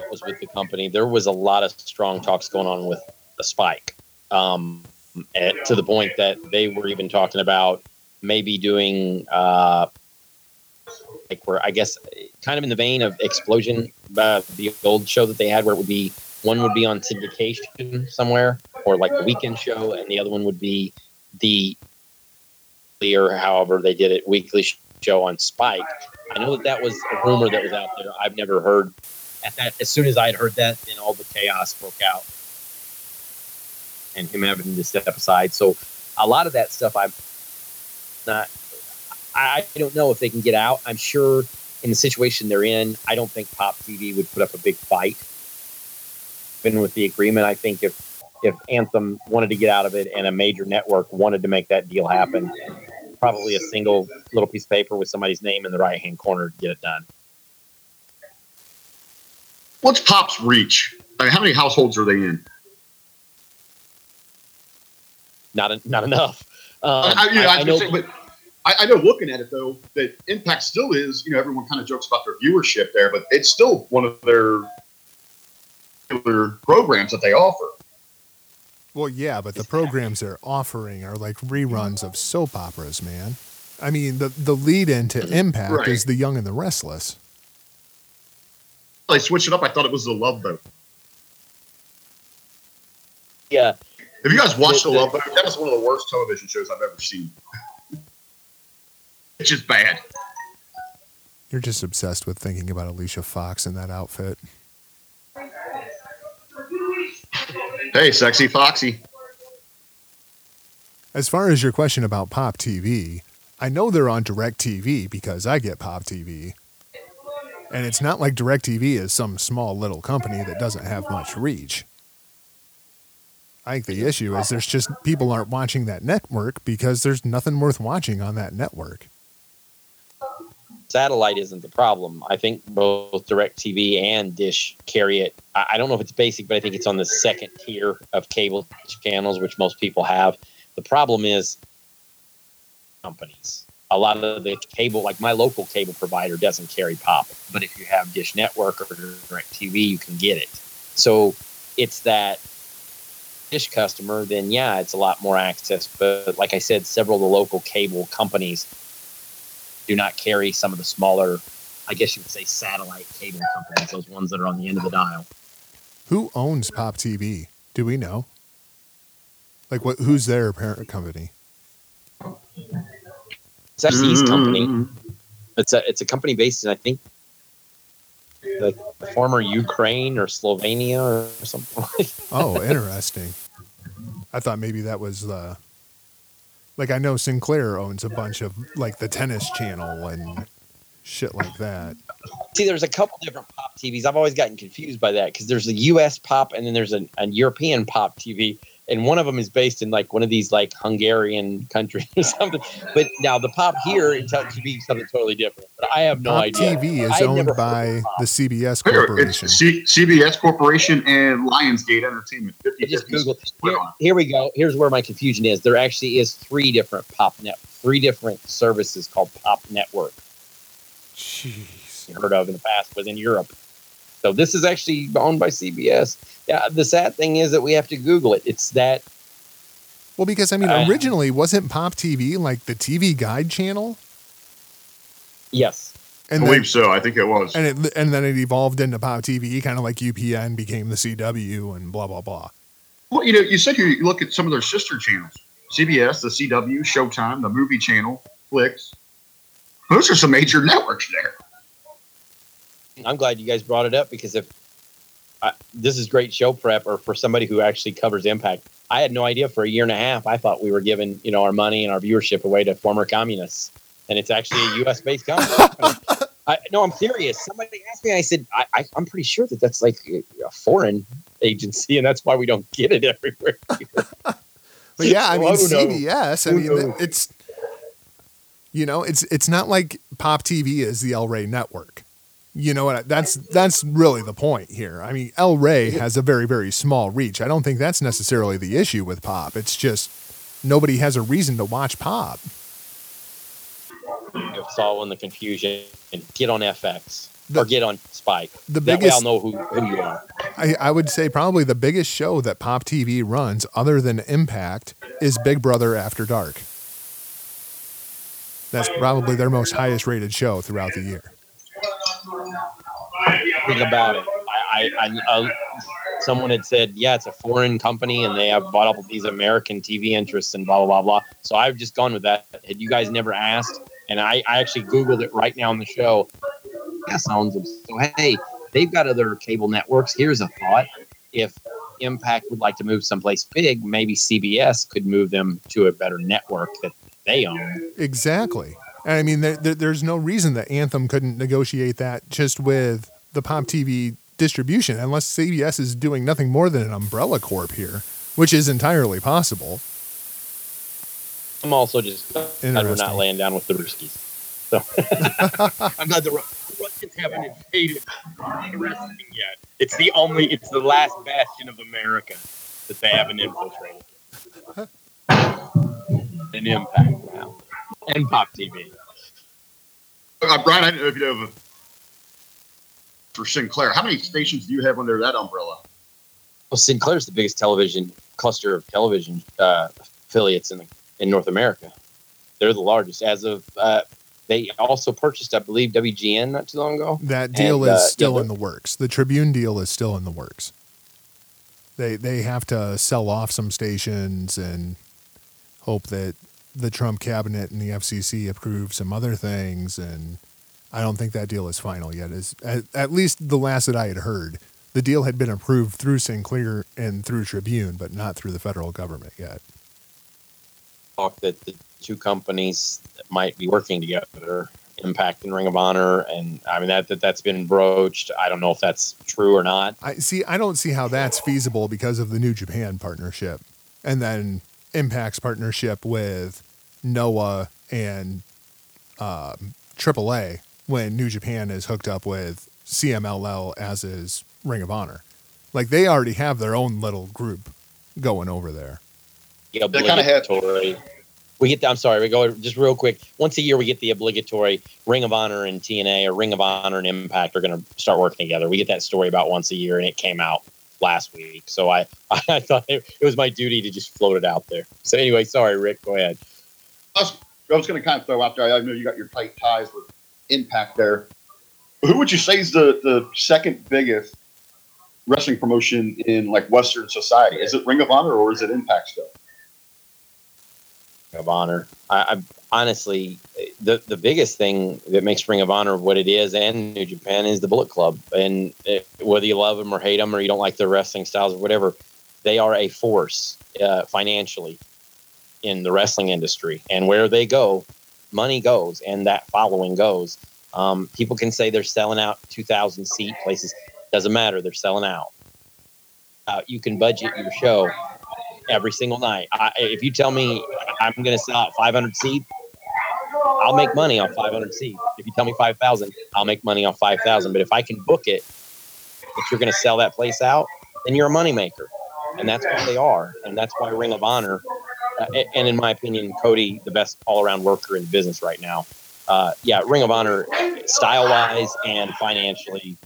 Speaker 4: I was with the company, there was a lot of strong talks going on with spike, um, at, to the point that they were even talking about maybe doing uh, like where I guess kind of in the vein of Xplosion, uh, the old show that they had, where it would be one would be on syndication somewhere or like a weekend show, and the other one would be the or however they did it weekly show on Spike. I know that that was a rumor that was out there. I've never heard. At that, as soon as I had heard that, then all the chaos broke out, and him having to step aside. So, a lot of that stuff, I'm not. I I don't know if they can get out. I'm sure in the situation they're in, I don't think Pop TV would put up a big fight. Even with the agreement, I think if if Anthem wanted to get out of it and a major network wanted to make that deal happen, probably a single little piece of paper with somebody's name in the right hand corner to get it done.
Speaker 3: What's Pop's reach? I mean, how many households are they in?
Speaker 4: Not en- not enough. Um,
Speaker 3: I, you know,
Speaker 4: I-
Speaker 3: I,
Speaker 4: know-
Speaker 3: but I, I know looking at it though, that Impact still is. You know, everyone kind of jokes about their viewership there, but it's still one of their popular programs that they offer.
Speaker 2: Well, yeah, but the programs they're offering are like reruns of soap operas, man. I mean, the the lead into mm-hmm. Impact
Speaker 3: Right.
Speaker 2: is The Young and the Restless.
Speaker 3: They switched it up. I thought it was the Love Boat.
Speaker 4: yeah,
Speaker 3: Have you guys watched the,
Speaker 4: The- the-
Speaker 3: Love Boat? That was one of the worst television shows I've ever seen. It's just bad.
Speaker 2: You're just obsessed with thinking about Alicia Fox in that outfit.
Speaker 3: Hey, sexy Foxy.
Speaker 2: As far as your question about Pop TV, I know they're on DirecTV because I get Pop TV. And it's not like DirecTV is some small little company that doesn't have much reach. I think the issue is there's just people aren't watching that network because there's nothing worth watching on that network.
Speaker 4: Satellite isn't the problem. I think both DirecTV and Dish carry it. I, don't know if it's basic, but I think it's on the second tier of cable channels, which most people have. The problem is companies. A lot of the cable, like my local cable provider, doesn't carry pop. But if you have Dish Network or DirecTV, you can get it. So it's that Dish customer, then yeah, it's a lot more access. But like I said, several of the local cable companies do not carry some of the smaller, I guess you would say, satellite cable companies, those ones that are on the end of the dial.
Speaker 2: Who owns Pop TV? Do we know? Like what who's their parent company?
Speaker 4: It's actually East Company.
Speaker 3: Mm-hmm.
Speaker 4: It's a it's a company based in I think like the former Ukraine or Slovenia or something.
Speaker 2: Oh, interesting. I thought maybe that was uh like I know Sinclair owns a bunch of like the tennis channel and shit like that.
Speaker 4: See, there's a couple different pop TVs. I've always gotten confused by that because there's a U.S. pop and then there's a, a European pop TV, and one of them is based in like one of these like Hungarian countries or something. But now the pop here it tells to be something totally different. But I have no
Speaker 2: Pop
Speaker 4: idea.
Speaker 2: TV is
Speaker 4: I
Speaker 2: owned by
Speaker 4: of
Speaker 2: the CBS Corporation.
Speaker 3: it's C- CBS Corporation and Lionsgate Entertainment. 50
Speaker 4: just
Speaker 3: 50
Speaker 4: Googled. Here, here we go. Here's where my confusion is. There actually is three different pop net, three different services called Pop Network.
Speaker 2: Jeez.
Speaker 4: heard of in the past was in Europe. So this is actually owned by CBS. Yeah, the sad thing is that we have to Google it. It's that
Speaker 2: Well, because I mean,
Speaker 4: Uh,
Speaker 2: originally wasn't Pop TV like the TV Guide channel?
Speaker 4: yes, And
Speaker 3: I
Speaker 2: And
Speaker 3: believe
Speaker 2: then,
Speaker 3: so. I think it was.
Speaker 2: and it and then it evolved into Pop TV, kind of like UPN became the CW and blah blah blah.
Speaker 3: Well, you know, you said you look at some of their sister channels: CBS, the CW, Showtime, the Movie Channel, Flix. Those are some major networks there.
Speaker 4: I'm glad you guys brought it up because if I, this is great show prep or for somebody who actually covers Impact, I had no idea for a year and a half. I thought we were giving you know our money and our viewership away to former communists, and it's actually a U.S. based company. I, no, I'm serious. Somebody asked me. I said I, I, I'm pretty sure that that's like a foreign agency, and that's why we don't get it everywhere.
Speaker 2: But yeah, I mean? CBS. I mean it's you know it's it's not like Pop TV is the El Rey network. You know what? That's that's really the point here. I mean, El Rey has a very very small reach. I don't think that's necessarily the issue with Pop. It's just nobody has a reason to watch Pop.
Speaker 4: it's all in the confusion. And get on FX
Speaker 2: The-
Speaker 4: or get on Spike.
Speaker 2: the
Speaker 4: that way
Speaker 2: biggest-
Speaker 4: I'll know who, who you are.
Speaker 2: I, I would say probably the biggest show that Pop TV runs, other than Impact, is Big Brother After Dark. That's probably their most highest rated show throughout the year.
Speaker 4: Think about it. I, I, I uh, someone had said, yeah, it's a foreign company and they have bought up these American TV interests and blah blah blah blah. So I've just gone with that. Had you guys never asked, and I, I actually googled it right now on the show. Yeah, sounds so. Hey, they've got other cable networks. Here's a thought: if Impact would like to move someplace big, maybe CBS could move them to a better network that they own.
Speaker 2: Exactly. And I mean, there, there, there's no reason that Anthem couldn't negotiate that just with the Pop TV distribution, unless CBS is doing nothing more than an umbrella corp here, which is entirely possible.
Speaker 4: I'm also just glad we're not laying down with the Ruskies. So I'm glad the, Ru- the Russians haven't invaded the wrestling yet. It's the only, it's the last bastion of America that they haven't infiltrated. An impact now. And Pop TV.
Speaker 3: Uh, Brian, I didn't know if you know of for Sinclair. How many stations do you have under that umbrella?
Speaker 4: Well, Sinclair's the biggest television cluster of television uh, affiliates in the, in North America. They're the largest. As of, uh, they also purchased, I believe, WGN not too long ago.
Speaker 2: That deal
Speaker 4: And,
Speaker 2: is
Speaker 4: uh,
Speaker 2: still
Speaker 4: yeah,
Speaker 2: in the works. The Tribune deal is still in the works. They they have to sell off some stations and hope that the Trump cabinet and the FCC approve some other things. And I don't think that deal is final yet. Is at, at least the last that I had heard, the deal had been approved through Sinclair and through Tribune, but not through the federal government yet.
Speaker 4: talk that the two companies might be working together, Impact and Ring of Honor, and I mean that, that that's been broached. I don't know if that's true or not.
Speaker 2: I see. I don't see how that's feasible because of the New Japan partnership, and then Impact's partnership with Noah and um, AAA when New Japan is hooked up with CMLL as is Ring of Honor. Like they already have their own little group going over there.
Speaker 4: The
Speaker 3: They kinda had-
Speaker 4: obligatory. We get. The, I'm sorry. We go just real quick. Once a year, we get the obligatory Ring of Honor and TNA, or Ring of Honor and Impact are going to start working together. We get that story about once a year, and it came out last week. So I, I thought it, it was my duty to just float it out there. So anyway, sorry, Rick. Go ahead.
Speaker 3: I was, I was going to kind of throw out there. I know you got your tight ties with Impact there. Who would you say is the, the second biggest wrestling promotion in like Western society? Is it Ring of Honor or is it Impact still?
Speaker 4: Of Honor. I, I honestly, the the biggest thing that makes Ring of Honor what it is and New Japan is the Bullet Club. And it, whether you love them or hate them or you don't like their wrestling styles or whatever, they are a force uh, financially in the wrestling industry. And where they go, money goes, and that following goes. Um, people can say they're selling out 2,000 seat places. Doesn't matter. They're selling out. Uh, you can budget your show every single night. I, if you tell me I'm going to sell out 500 seats, I'll make money on 500 seats. If you tell me 5,000, I'll make money on 5,000. But if I can book it, if you're going to sell that place out, then you're a moneymaker. And that's what they are. And that's why Ring of Honor, uh, and in my opinion, Cody, the best all around worker in the business right now. Uh, yeah, Ring of Honor, style wise and financially,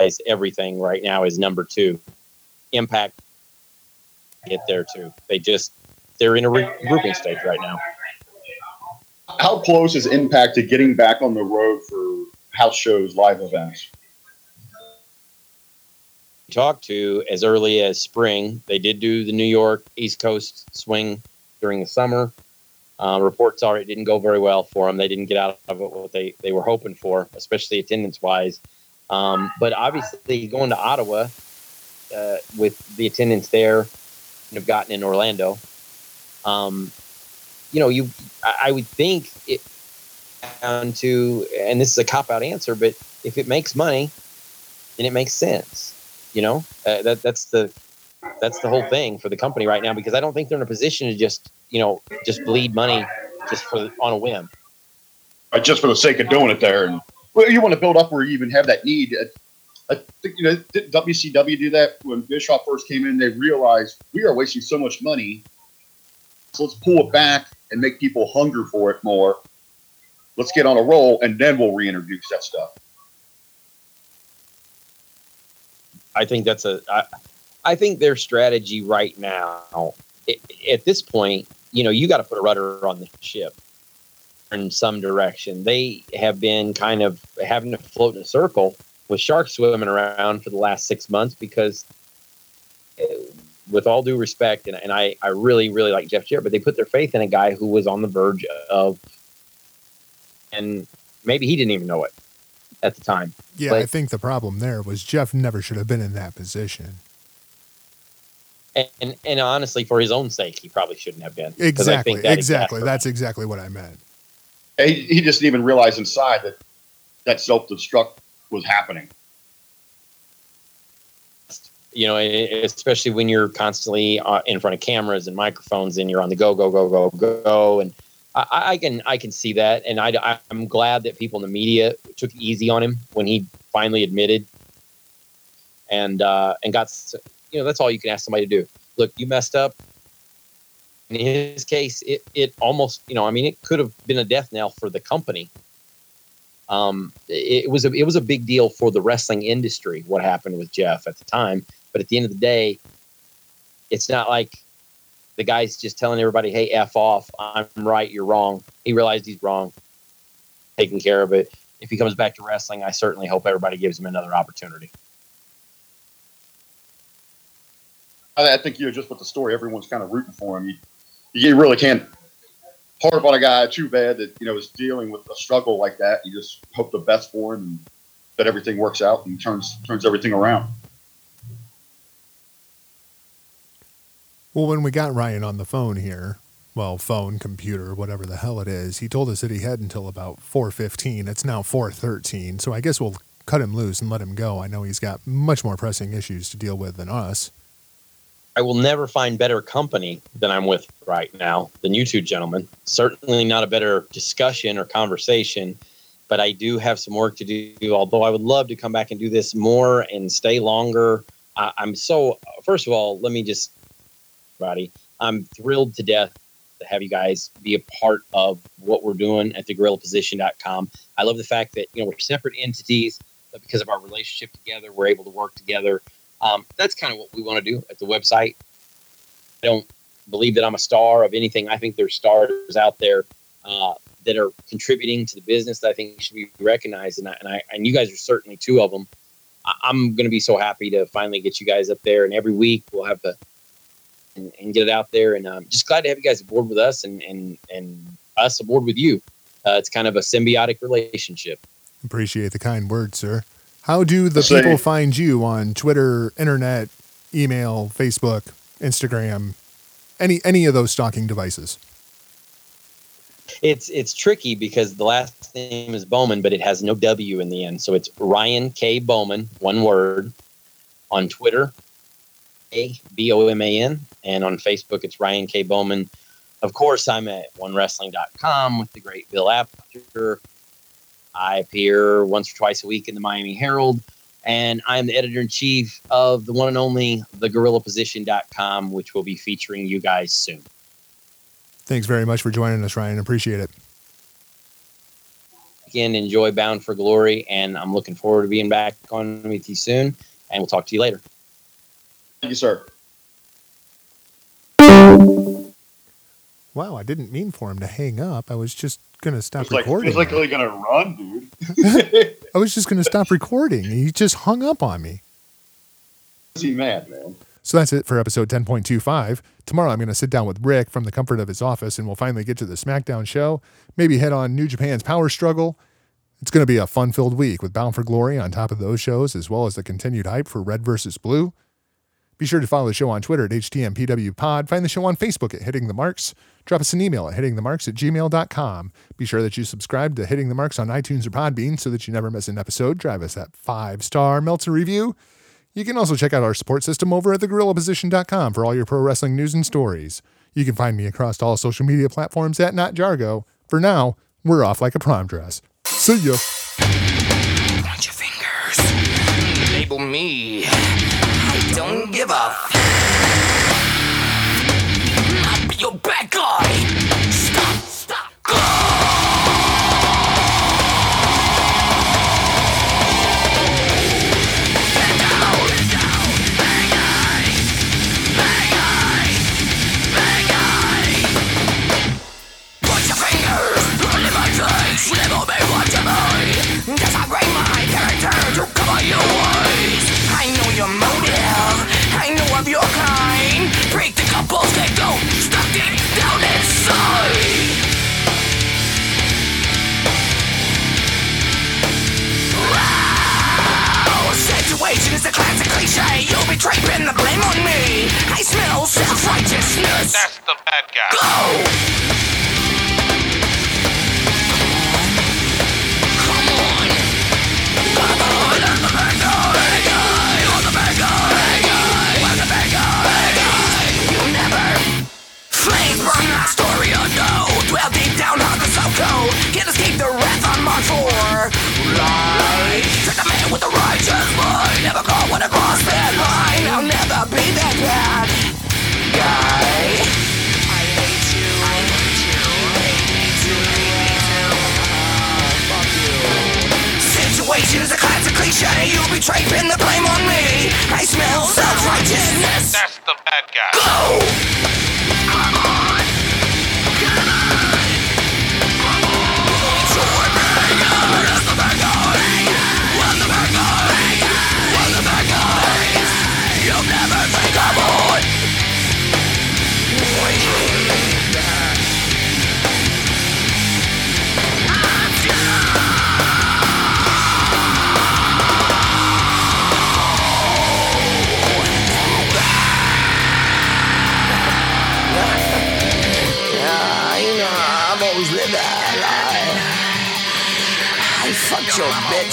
Speaker 4: is everything right now is number two. Impact get there too. They just they're in a regrouping stage right now.
Speaker 3: How close is Impact to getting back on the road for house shows, live events.
Speaker 4: talked to as early as spring. They did do the New York East Coast swing during the summer. Uh, reports are it didn't go very well for them. They didn't get out of it what they, they were hoping for, especially attendance wise. Um, but obviously, going to Ottawa uh, with the attendance there, and have gotten in Orlando. Um, you know, you I, would think it down to, and this is a cop out answer, but if it makes money, then it makes sense. You know, uh, that that's the that's the whole thing for the company right now because I don't think they're in a position to just you know just bleed money just for on a whim.
Speaker 3: uh, just for the sake of doing it there. And well, you want to build up where you even have that need. Uh, I think you know did WCW do that when Bischoff first came in. They realized we are wasting so much money, so let's pull it back and make people hunger for it more. Let's get on a roll, and then we'll reintroduce that stuff.
Speaker 4: I think that's a. I, I think their strategy right now, i at this point, you know, you got to put a rudder on the ship in some direction. They have been kind of having to float in a circle with sharks swimming around for the last six months because, with all due respect, and, and I, I really, really like Jeff Jarrett, but they put their faith in a guy who was on the verge of, and maybe he didn't even know it at the time.
Speaker 2: Yeah,
Speaker 4: But-
Speaker 2: I think the problem there was Jeff never should have been in that position.
Speaker 4: And, and, and honestly, for his own sake, he probably shouldn't have been. 'Cause I
Speaker 2: Exactly.
Speaker 4: think that
Speaker 2: Exactly. That's exactly what I meant.
Speaker 3: He, he just didn't even realize inside that that self destruct was happening.
Speaker 4: You know, especially when you're constantly uh, in front of cameras and microphones and you're on the go, go, go, go, go. And I, I can, I can see that. And I, I'm glad that people in the media took easy on him when he finally admitted and, uh, and got, you know, that's all you can ask somebody to do. Look, you messed up. In his case, it, it almost, you know, I mean, it could have been a death knell for the company. Um, it was a, it was a big deal for the wrestling industry what happened with Jeff at the time. But at the end of the day, it's not like the guy's just telling everybody, "Hey, f off. I'm right. You're wrong." He realized he's wrong, taking care of it. If he comes back to wrestling, I certainly hope everybody gives him another opportunity.
Speaker 3: I, think you know just with the story, everyone's kind of rooting for him. You, you really can't harp on a guy too bad that you know is dealing with a struggle like that. You just hope the best for him and that everything works out and turns turns everything around.
Speaker 2: Well, when we got Ryan on the phone here, well, phone, computer, whatever the hell it is, he told us that he had until about 4:15. It's now 4:13, so I guess we'll cut him loose and let him go. I know he's got much more pressing issues to deal with than us.
Speaker 4: I will never find better company than I'm with right now than you two gentlemen. Certainly not a better discussion or conversation, but I do have some work to do. Although I would love to come back and do this more and stay longer. I'm so. First of all, let me just, buddy, I'm thrilled to death to have you guys be a part of what we're doing at thegorillaposition.com. I love the fact that you know we're separate entities, but because of our relationship together, we're able to work together. Um, that's kind of what we want to do at the website. I don't believe that I'm a star of anything. I think there's stars out there uh, that are contributing to the business that I think should be recognized, and I, and, I, and you guys are certainly two of them. I, I'm going to be so happy to finally get you guys up there, and every week we'll have the and, and get it out there, and um, just glad to have you guys aboard with us, and and and us aboard with you. Uh, it's kind of a symbiotic relationship.
Speaker 2: Appreciate the kind words, sir. How do the
Speaker 3: Say-
Speaker 2: people find you on Twitter, internet, email, Facebook, Instagram, any any of those stalking devices?
Speaker 4: It's it's tricky because the last name is Boman, but it has no W in the end. So it's Ryan K Boman, one word, on Twitter, A B O M A N, and on Facebook it's Ryan K Boman. Of course, I'm at onewrestling.com with the great Bill Apter. I appear once or twice a week in the Miami Herald, and I'm the editor in chief of the one and only thegorillaposition.com, which will be featuring you guys soon.
Speaker 2: Thanks very much for joining us, Ryan. Appreciate it.
Speaker 4: again, enjoy Bound for Glory, and I'm looking forward to being back on with you soon. And we'll talk to you later.
Speaker 3: Thank you, sir.
Speaker 2: Wow, I didn't mean for him to hang up. I was just gonna stop
Speaker 3: like
Speaker 2: recording.
Speaker 3: He's like really gonna run, dude.
Speaker 2: I was just going to stop recording. He just hung up on me.
Speaker 3: Is he mad, man?
Speaker 2: So that's it for episode 10.25. Tomorrow I'm going to sit down with Rick from the comfort of his office and we'll finally get to the SmackDown show. Maybe head on New Japan's Power Struggle. It's going to be a fun filled week with Bound for Glory on top of those shows, as well as the continued hype for Red versus Blue. Be sure to follow the show on Twitter at HTMPWPod. Find the show on Facebook at Hitting the Marks. Drop us an email at hittingthemarks at gmail.com. Be sure that you subscribe to Hitting the Marks on iTunes or Podbean so that you never miss an episode. Drive us that five star Meltzer review. You can also check out our support system over at thegorillaposition.com for all your pro wrestling news and stories. You can find me across all social media platforms at Not Jargo. For now, we're off like a prom dress. See ya.
Speaker 1: Point your fingers. Label me. I don't give a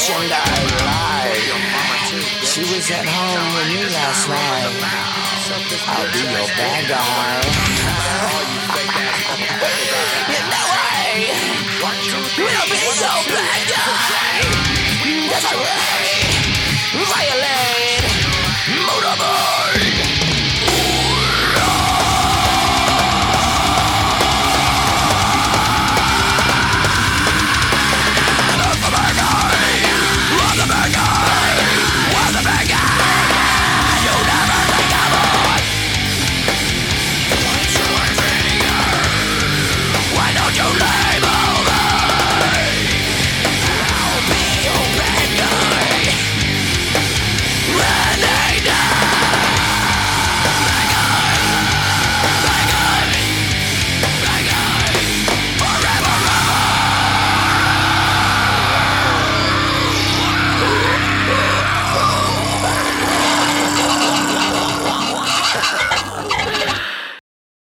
Speaker 1: and I lied. She was at home with me last night. I'll be your bad guy. you know I will be your bad guy. That's right. Violent.